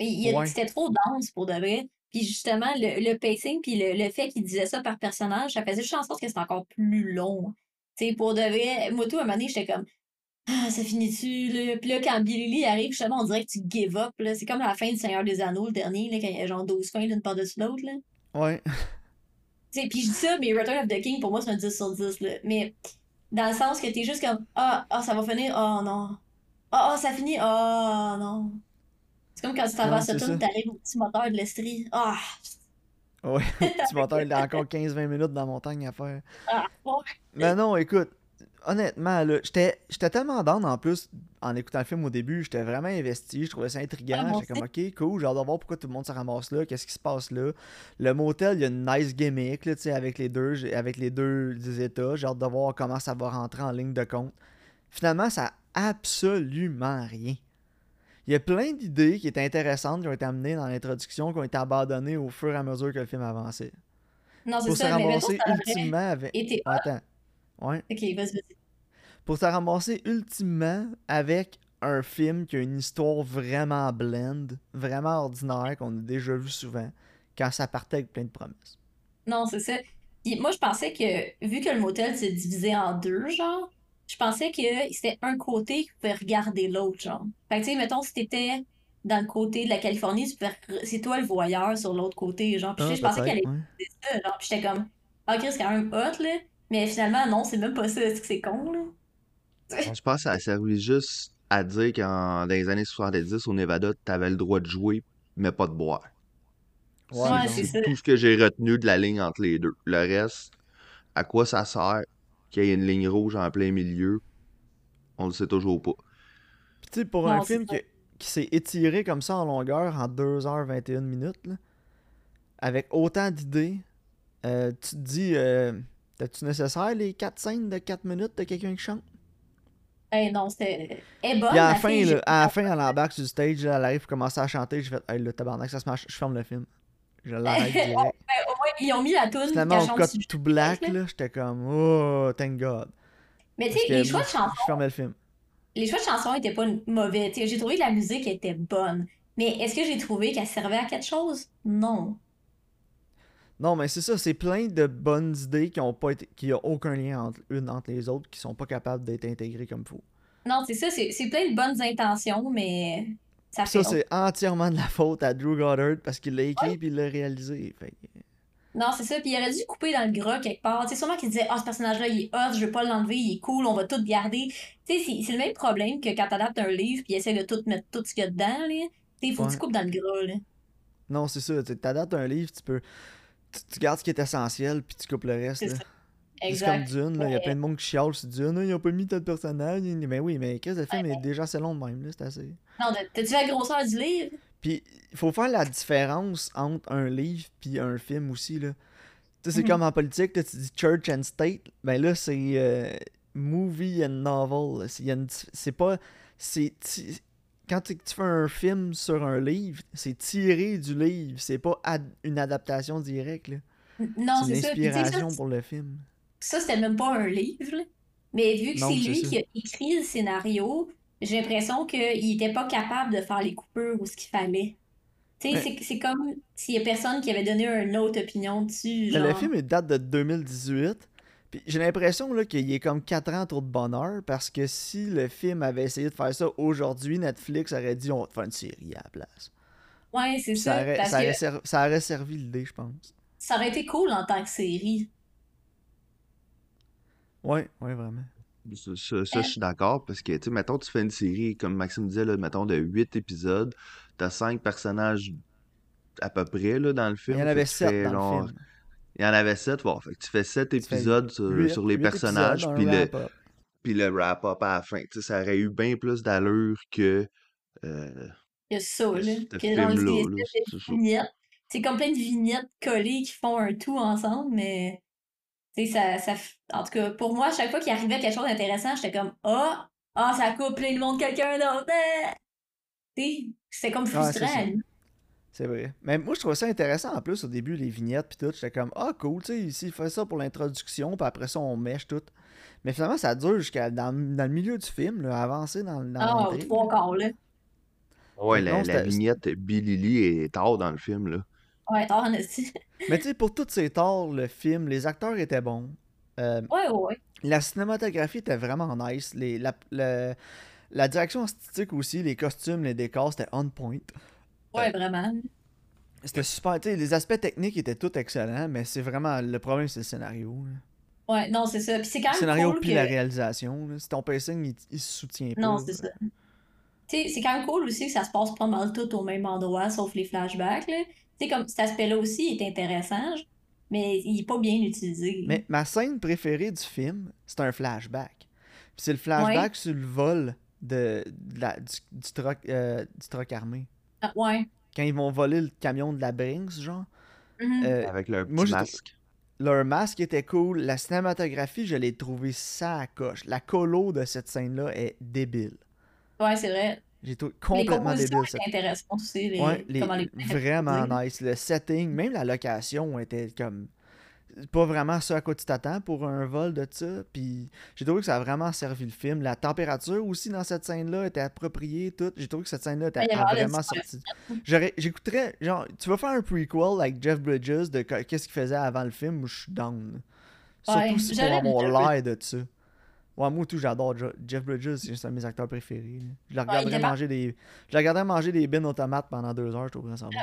Ouais. c'était trop dense pour de vrai. Puis justement, le, le pacing, puis le, le fait qu'il disait ça par personnage, ça faisait juste en sorte que c'était encore plus long. Tu sais, pour de vrai, moi, tout, à un moment donné, j'étais comme, ah, ça finit-tu, là? Puis là, quand Billy Lee arrive, justement, on dirait que tu give up, là. C'est comme la fin du Seigneur des Anneaux, le dernier, là, quand il y a genre 12 fins l'une par-dessus l'autre, là. Ouais. Tu puis je dis ça, mais Return of the King, pour moi, c'est un 10 sur 10, là. Mais dans le sens que t'es juste comme, ah, ah, ça va finir, oh non. Ah, ah, ça finit, oh non. C'est comme quand tu ce ça. tour, t'arrives au petit moteur de l'Estrie. Ah, Ouais. Petit moteur, il a encore 15-20 minutes dans la montagne à faire. ah, ouais. Mais non, écoute, honnêtement, là, j'étais j'étais tellement down en plus en écoutant le film au début, j'étais vraiment investi, je trouvais ça intriguant, moi j'étais comme ok, cool, j'ai hâte de voir pourquoi tout le monde se ramasse là, qu'est-ce qui se passe là. Le motel, il y a une nice gimmick là, tu sais, avec les deux, avec les deux états, j'ai hâte de voir comment ça va rentrer en ligne de compte. Finalement, ça a absolument rien. Il y a plein d'idées qui étaient intéressantes qui ont été amenées dans l'introduction, qui ont été abandonnées au fur et à mesure que le film avançait. Non, c'est Pour se ça, mais mettons, ramasser ultimement avec. été. Attends. Ouais. Ok, vas-y, vas-y. Pour se ramasser ultimement avec un film qui a une histoire vraiment blend, vraiment ordinaire, qu'on a déjà vu souvent, quand ça partait avec plein de promesses. Non, c'est ça. Puis moi, je pensais que, vu que le motel se divisait en deux, genre, je pensais que c'était un côté qui pouvait regarder l'autre, genre. Fait que, tu sais, mettons, si t'étais dans le côté de la Californie, tu pouvais c'est toi le voyeur sur l'autre côté, genre. Puis Ah, je pensais qu'elle allait ouais. ça, genre. Puis j'étais comme, ah, Chris, c'est quand même hot, là. Mais finalement, non, c'est même pas ça. Est-ce que c'est con, là? Je pense que ça servi juste à dire qu'en dans les années 70, au Nevada, t'avais le droit de jouer, mais pas de boire. Ouais, c'est C'est ça. tout ce que j'ai retenu de la ligne entre les deux. Le reste, à quoi ça sert qu'il y ait une ligne rouge en plein milieu, on le sait toujours pas. Puis tu sais, pour Non, un film qui, qui s'est étiré comme ça en longueur en 2h21 minutes, là, avec autant d'idées, euh, tu te dis, euh, t'as-tu nécessaire les 4 scènes de 4 minutes de quelqu'un qui chante? Eh non, c'était. Est bonne, Puis à la la fin, fille, là, j'ai- à la fin, elle embarque sur le stage, là, elle arrive pour commencer à chanter, j'ai fait, hey, le tabarnak, ça se marche, je ferme le film. Je l'arrête direct. Ouais, au moins, ils ont mis la toune Finalement, on cut tout black, là. là, j'étais comme, oh, thank God. Mais tu sais, les choix de chansons je fermais le film. les choix de chansons étaient pas mauvais. J'ai trouvé que la musique était bonne. Mais est-ce que j'ai trouvé qu'elle servait à quelque chose? Non. Non, mais c'est ça, c'est plein de bonnes idées qui ont pas été, qui ont aucun lien entre une entre les autres, qui sont pas capables d'être intégrées comme faut. Non, c'est ça, c'est plein de bonnes intentions, mais ça Puis ça, fait. c'est entièrement de la faute à Drew Goddard parce qu'il l'a écrit puis il l'a réalisé. Fait Non, c'est ça. Puis il aurait dû couper dans le gras quelque part. Sais, sûrement qu'il disait, ah, ce personnage-là, il est hot, je veux pas l'enlever, il est cool, on va tout garder. Tu sais, c'est le même problème que quand t'adaptes un livre puis essaie de tout mettre tout ce qu'il y a dedans, là. Tu faut que tu coupes dans le gras, là. Non, c'est ça, tu t'adaptes un livre, tu peux. Tu, gardes ce qui est essentiel puis tu coupes le reste. C'est là. ça. C'est comme. Dune, là. Il y a plein de monde qui chiale sur Dune. Ils ont pas mis tel personnage. Mais oui, mais Chris, le film est déjà assez long de même, là. C'est assez. Non, t'as-tu la grosseur du livre? Puis il faut faire la différence entre un livre puis un film aussi là. Tu sais, c'est Mhm. comme en politique, là, tu dis church and state, ben là c'est euh, movie and novel. C'est il y a une dif- c'est pas c'est quand tu, fais un film sur un livre, c'est tiré du livre, c'est pas ad- une adaptation directe là. Non, c'est ça. Inspiration pour le film. ça, c'était même pas un livre, là. Mais vu que c'est lui ça. qui a écrit le scénario, j'ai l'impression qu'il était pas capable de faire les coupures ou ce qu'il fallait. Tu sais, Ouais. c'est comme s'il y a personne qui avait donné une autre opinion dessus, le film il date de 2018. Puis j'ai l'impression là qu'il est comme 4 ans trop de bonheur parce que si le film avait essayé de faire ça aujourd'hui, Netflix aurait dit on va te faire une série à la place. Ouais, c'est ça ça. aurait, Parce ça que aurait ser- ça aurait servi l'idée, je pense. ça aurait été cool en tant que série. Ouais, ouais, vraiment. Ça, ça- ça, je suis d'accord parce que, tu sais, mettons, tu fais une série, comme Maxime disait, là, mettons, de 8 épisodes, t'as 5 personnages à peu près, là, dans le Il film. y en avait que tu 7 fais, dans genre, le film. Il y en avait 7, bon, fait que tu fais 7 Tu fais épisodes sur, les personnages, puis le, puis le wrap-up à la fin. Tu sais, ça aurait eu bien plus d'allure que euh, Il y a ça, là. c'est comme plein de vignettes collées qui font un tout ensemble, mais. Tu sais, ça, ça. f- En tout cas, pour moi, à chaque fois qu'il arrivait quelque chose d'intéressant, j'étais comme Ah! Ah, ça coupe plein de monde quelqu'un d'autre! Ah! Tu sais, c'était comme Ouais, c'est frustrant. ça. C'est vrai. Mais moi, je trouvais ça intéressant en plus au début, les vignettes puis tout. J'étais comme, ah, cool, tu sais, ici, il fait ça pour l'introduction, puis après ça, on mèche tout. Mais finalement, ça dure jusqu'à dans, dans le milieu du film, là, avancer dans, dans Ah, trois quarts, là. Ouais, Fait que la, non, la c'était- vignette Billy Lee est tard dans le film, là. Ouais, en esti. Mais tu sais, pour tous ces torts, le film, les acteurs étaient bons. Euh, Ouais, ouais, ouais. La cinématographie était vraiment nice. Les, la, le- la direction artistique aussi, les costumes, les décors, c'était on point. Ouais, vraiment. C'était super. Les aspects techniques étaient tous excellents, mais c'est vraiment. Le problème, c'est le scénario. là. Ouais, non, c'est ça. Puis c'est quand Le même scénario cool puis que... la réalisation. là. Si ton pacing, il, il se soutient pas. Non, c'est ça. Tu sais, c'est quand même cool aussi que ça se passe pas mal tout au même endroit, sauf les flashbacks, là. Tu sais, comme cet aspect-là aussi est intéressant, mais il est pas bien utilisé. Mais ma scène préférée du film, c'est un flashback. c'est le flashback sur le vol de, de la- du, du, truck, euh, du armé. Ah, ouais. Quand ils vont voler le camion de la Brinks, genre. Mhm. euh, Avec leur petit masque. leur masque était cool. La cinématographie, je l'ai trouvé ça à coche. La colo de cette scène-là est débile. Ouais, c'est vrai. J'ai trouvé Les complètement compositions débile. cette étaient intéressantes aussi. Les, Ouais, les- comment les vraiment nice. Le setting, même la location était comme. Pas vraiment ce à quoi tu t'attends pour un vol de ça. Puis j'ai trouvé que ça a vraiment servi le film. La température aussi dans cette scène-là était appropriée. Tout. J'ai trouvé que cette scène-là était a vraiment de super sorti. J'aurais- J'écouterais. Genre, tu vas faire un prequel avec Jeff Bridges de qu- qu'est-ce qu'il faisait avant le film. Je suis down. Surtout si pour avoir l'air de ça. Ouais, moi tout, j'adore Jeff Bridges, c'est un de mes acteurs préférés. là. Je le regarderais par- manger des. Je regarderais manger des bines aux tomates pendant deux heures, je trouverais ça bon.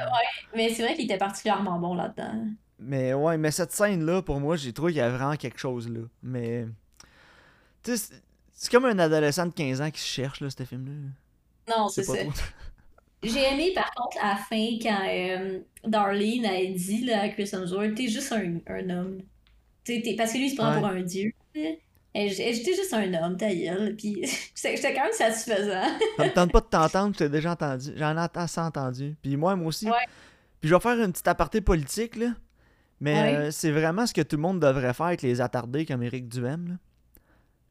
Mais c'est vrai qu'il était particulièrement bon là-dedans. Mais ouais, mais cette scène-là, pour moi, j'ai trouvé qu'il y a vraiment quelque chose là. Mais. Tu sais, c'est- comme un adolescent de 15 ans qui se cherche, là, ce film-là. Non, C'est ça. J'ai aimé par contre à la fin quand euh, Darlene a dit là, à Chris Hemsworth, t'es juste un, un homme. T'sais, t'es- parce que lui, il se prend Ouais. pour un dieu. j'étais juste un homme, ta gueule. Puis j'étais quand même satisfaisant. Ça me tente pas de t'entendre, je t'ai déjà entendu. J'en ai assez entendu. Puis moi, moi aussi. Ouais. Puis je vais faire une petite aparté politique, là. Mais Ouais. euh, c'est vraiment ce que tout le monde devrait faire avec les attardés comme Éric Duhem, là.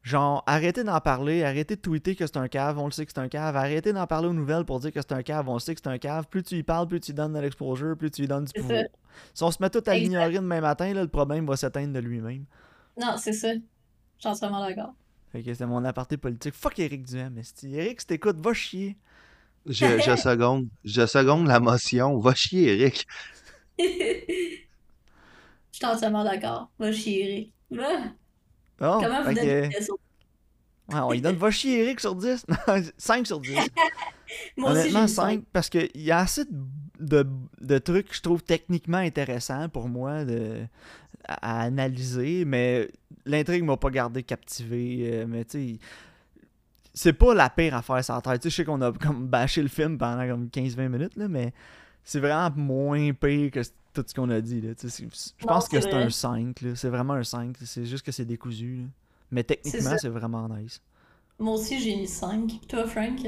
Genre, arrêtez d'en parler, arrêtez de tweeter que c'est un cave, on le sait que c'est un cave, arrêtez d'en parler aux nouvelles pour dire que c'est un cave, on le sait que c'est un cave. Plus tu y parles, plus tu lui donnes de l'exposure, plus tu lui donnes du pouvoir. ça. Si on se met tout à l'ignorer demain matin, là, le problème va s'éteindre de lui-même. Non, c'est ça. Je suis entièrement d'accord. Fait que c'est mon aparté politique. Fuck Éric Duhem, esti. Éric, si t'écoutes, va chier. Je, je seconde. Je seconde la motion. Va chier, Eric. Je suis entièrement d'accord. Va chier, Eric. Oh, Comment vous donnez autres? Ouais, on lui donne va chier Eric sur 10. 5 sur 10. Moi aussi, j'ai Honnêtement, mis 5 parce qu'il y a assez de, de, de trucs que je trouve techniquement intéressants pour moi de, à, à analyser, mais l'intrigue m'a pas gardé captivé. euh, mais tu sais, c'est pas la pire affaire sur la tête. Tu sais, je sais qu'on a comme bâché le film pendant comme 15-20 minutes, là, mais c'est vraiment moins pire que tout ce qu'on a dit. Là. Je Non, pense que c'est un 5. là. C'est vraiment un 5. C'est juste que c'est décousu. là. Mais techniquement, c'est vraiment nice. Moi aussi, j'ai mis 5. Toi, Frank?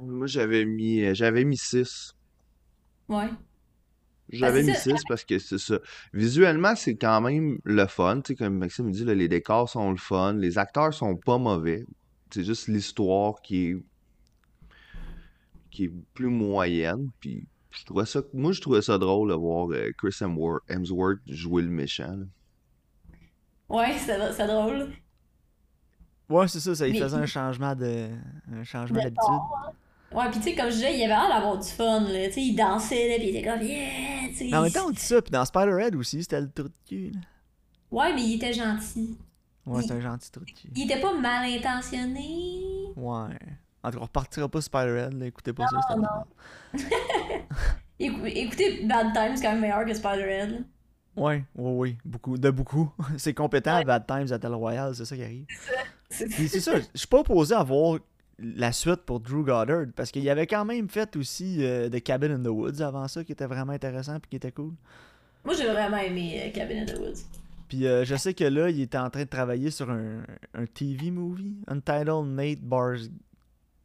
Moi, j'avais mis, euh, j'avais mis 6. Ouais. J'avais mis ça. 6 parce que c'est ça. Visuellement, c'est quand même le fun. Tu sais, comme Maxime me dit, là, les décors sont le fun. Les acteurs sont pas mauvais. C'est juste l'histoire qui est qui est plus moyenne. Puis je trouvais ça, moi, je trouvais ça drôle de voir euh, Chris Hemsworth, jouer le méchant. là. Ouais, c'est c'est drôle. Ouais, c'est ça, ça faisait un changement de un changement De d'habitude. Ouais, pis tu sais, comme je disais, il avait l'air d'avoir du fun, là. Tu sais, il dansait, là, pis il était comme, yeah! tu sais. Mais en même temps, on dit ça, puis dans Spider-Head aussi, c'était le trou de cul. là. Ouais, mais il était gentil. Ouais, Il- c'est un gentil trou de cul. Il était pas mal intentionné. Ouais. En tout cas, on repartira pas Spider-Head, là, écoutez pas ça, c'était non. vraiment- Écou- écoutez, Bad Times, c'est quand même meilleur que Spider-Man. Ouais, ouais, ouais, beaucoup, de beaucoup. c'est compétent à Bad Times à Battle Royale, c'est ça qui arrive. C'est ça, je suis pas opposé à voir la suite pour Drew Goddard, parce qu'il avait quand même fait aussi euh, The Cabin in the Woods avant ça, qui était vraiment intéressant puis qui était cool. Moi, j'ai vraiment aimé euh, Cabin in the Woods. Puis euh, je sais que là, il était en train de travailler sur un, un TV movie, Untitled Nate Bar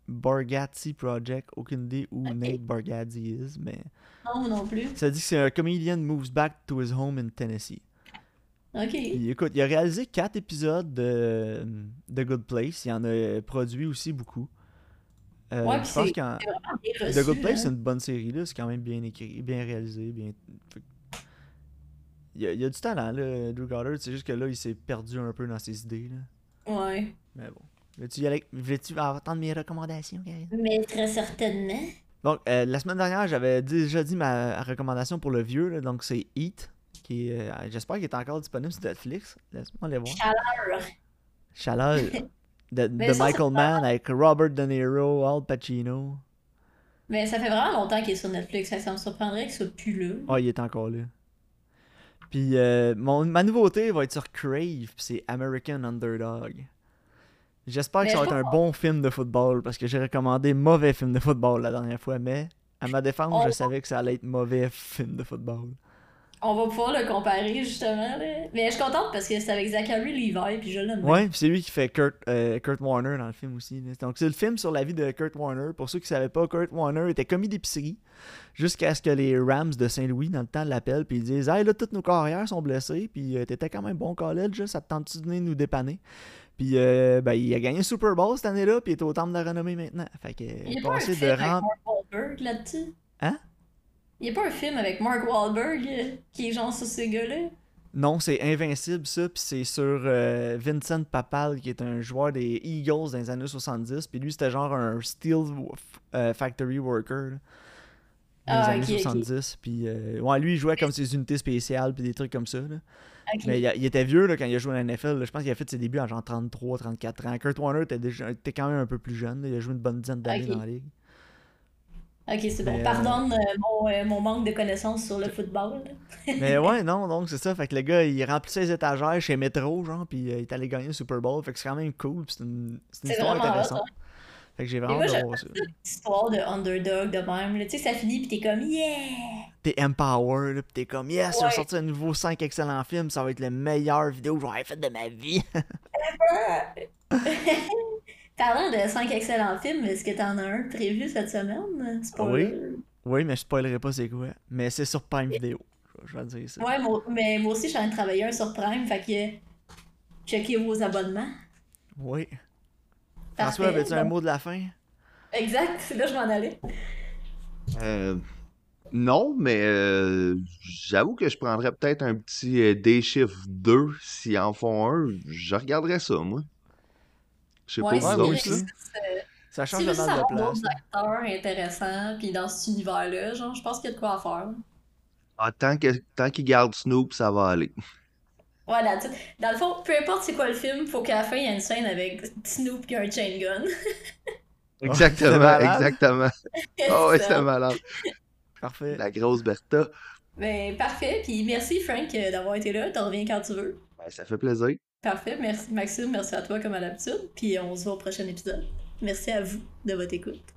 Bargatze Project. Aucune idée où. Nate Bargatze is, mais Non, non plus. ça dit que c'est un comedian moves back to his home in Tennessee. Ok. Puis écoute, il a réalisé quatre épisodes de The Good Place. Il en a produit aussi beaucoup. Euh, Ouais, je pense qu'en The. Good Place, hein. c'est une bonne série, là. C'est quand même bien écrit, bien réalisé, bien. fait que- Il y, a, il y a du talent, là, Drew Goddard. C'est juste que là, il s'est perdu un peu dans ses idées, là. Ouais. Mais bon. Veux-tu? Veux-tu entendre mes recommandations, Karine? Mais très certainement. Donc, euh, la semaine dernière, j'avais déjà dit ma recommandation pour le vieux, là, donc c'est qui est, euh, j'espère qu'il est encore disponible sur Netflix. Laisse-moi aller voir. Chaleur. Chaleur de, Mais de ça, Michael Mann avec Robert De Niro, Al Pacino. Mais ça fait vraiment longtemps qu'il est sur Netflix. Ça me surprendrait qu'il soit plus là. Ah, il est encore là. Puis euh, mon, ma nouveauté va être sur Crave, puis c'est American Underdog. J'espère que ça va être un bon film de football, parce que j'ai recommandé mauvais film de football la dernière fois, mais à ma défense, je savais que ça allait être mauvais film de football. On va pouvoir le comparer, justement. Là. Mais je suis contente parce que c'est avec Zachary Levi, puis je l'aime. Ouais, puis c'est lui qui fait Kurt, euh, Kurt Warner dans le film aussi. là. Donc c'est le film sur la vie de Kurt Warner. Pour ceux qui savaient pas, Kurt Warner était commis d'épicerie jusqu'à ce que les Rams de Saint-Louis, dans le temps, l'appellent puis ils disent Hey, là, toutes nos carrières sont blessées, puis euh, t'étais quand même bon college, ça te tente-tu de venir nous dépanner Puis euh, ben, il a gagné le Super Bowl cette année-là, puis il est au temple de la renommée maintenant. Fait que, Il n'y il a est pas un film de avec. Mark Wahlberg là-dessus? Hein? Il n'y a pas un film avec Mark Wahlberg euh, qui est genre sur ces gars-là? Non, c'est Invincible, ça, puis c'est sur euh, Vincent Papal, qui est un joueur des Eagles dans les années 70, puis lui, c'était genre un Steel euh, Factory Worker, là, dans Ah, les années ok. 70, puis ouais, lui, il jouait comme ses unités spéciales, puis des trucs comme ça, là. Mais il, était vieux, là, quand il a joué à la NFL, là. je pense qu'il a fait ses débuts à genre 33, 34 ans. Kurt Warner était, déjà, était quand même un peu plus jeune, là. il a joué une bonne dizaine d'années dans la ligue. Ok, c'est bon. Mais, euh, Pardonne euh, mon, euh, mon manque de connaissances sur le football. Mais ouais, non, donc c'est ça. Fait que le gars, il remplissait les étagères chez Metro, genre, puis euh, il est allé gagner le Super Bowl. Fait que c'est quand même cool, puis c'est une, c'est une histoire intéressante. hein. Fait que j'ai vraiment moi, de voir ça. Histoire de underdog de même. Tu sais, ça finit pis t'es comme yeah! T'es empower, là, pis t'es comme, yes, Ouais. sortir un nouveau 5 excellents films, ça va être la meilleure vidéo que j'aurais faite de ma vie. Parlant de 5 excellents films, est-ce que t'en as un prévu cette semaine? Spoiler. oui, mais je spoilerai pas c'est quoi. Mais c'est sur Prime Vidéo. Je vais te dire ça. Ouais, moi- mais moi aussi, je suis en train de travailler un sur Prime, fait que checkez vos abonnements. Oui. Parfait. François, avais-tu un mot de la fin? Exact, c'est là que je m'en allais. Euh, non, mais euh, j'avoue que je prendrais peut-être un petit euh, Day Shift 2 s'ils en font un. Je regarderais ça, moi. Je sais Ouais, pas Ouais, vous moi autres. là. Ça change de mal de place. d'autres acteurs intéressants, puis dans cet univers-là, genre, je pense qu'il y a de quoi à faire. Ah, tant que, tant qu'ils gardent Snoop, ça va aller. Voilà, tu sais, dans le fond, peu importe c'est quoi le film, faut qu'à la fin, il y ait une scène avec Snoop qui a un chain gun. Exactement, c'est exactement. Ah ouais, c'est malade. Parfait. La grosse Bertha. Ben, parfait. Puis merci, Frank, euh, d'avoir été là. T'en reviens quand tu veux. Ben, ça fait plaisir. Parfait. Merci, Maxime. Merci à toi, comme à l'habitude. Puis on se voit au prochain épisode. Merci à vous de votre écoute.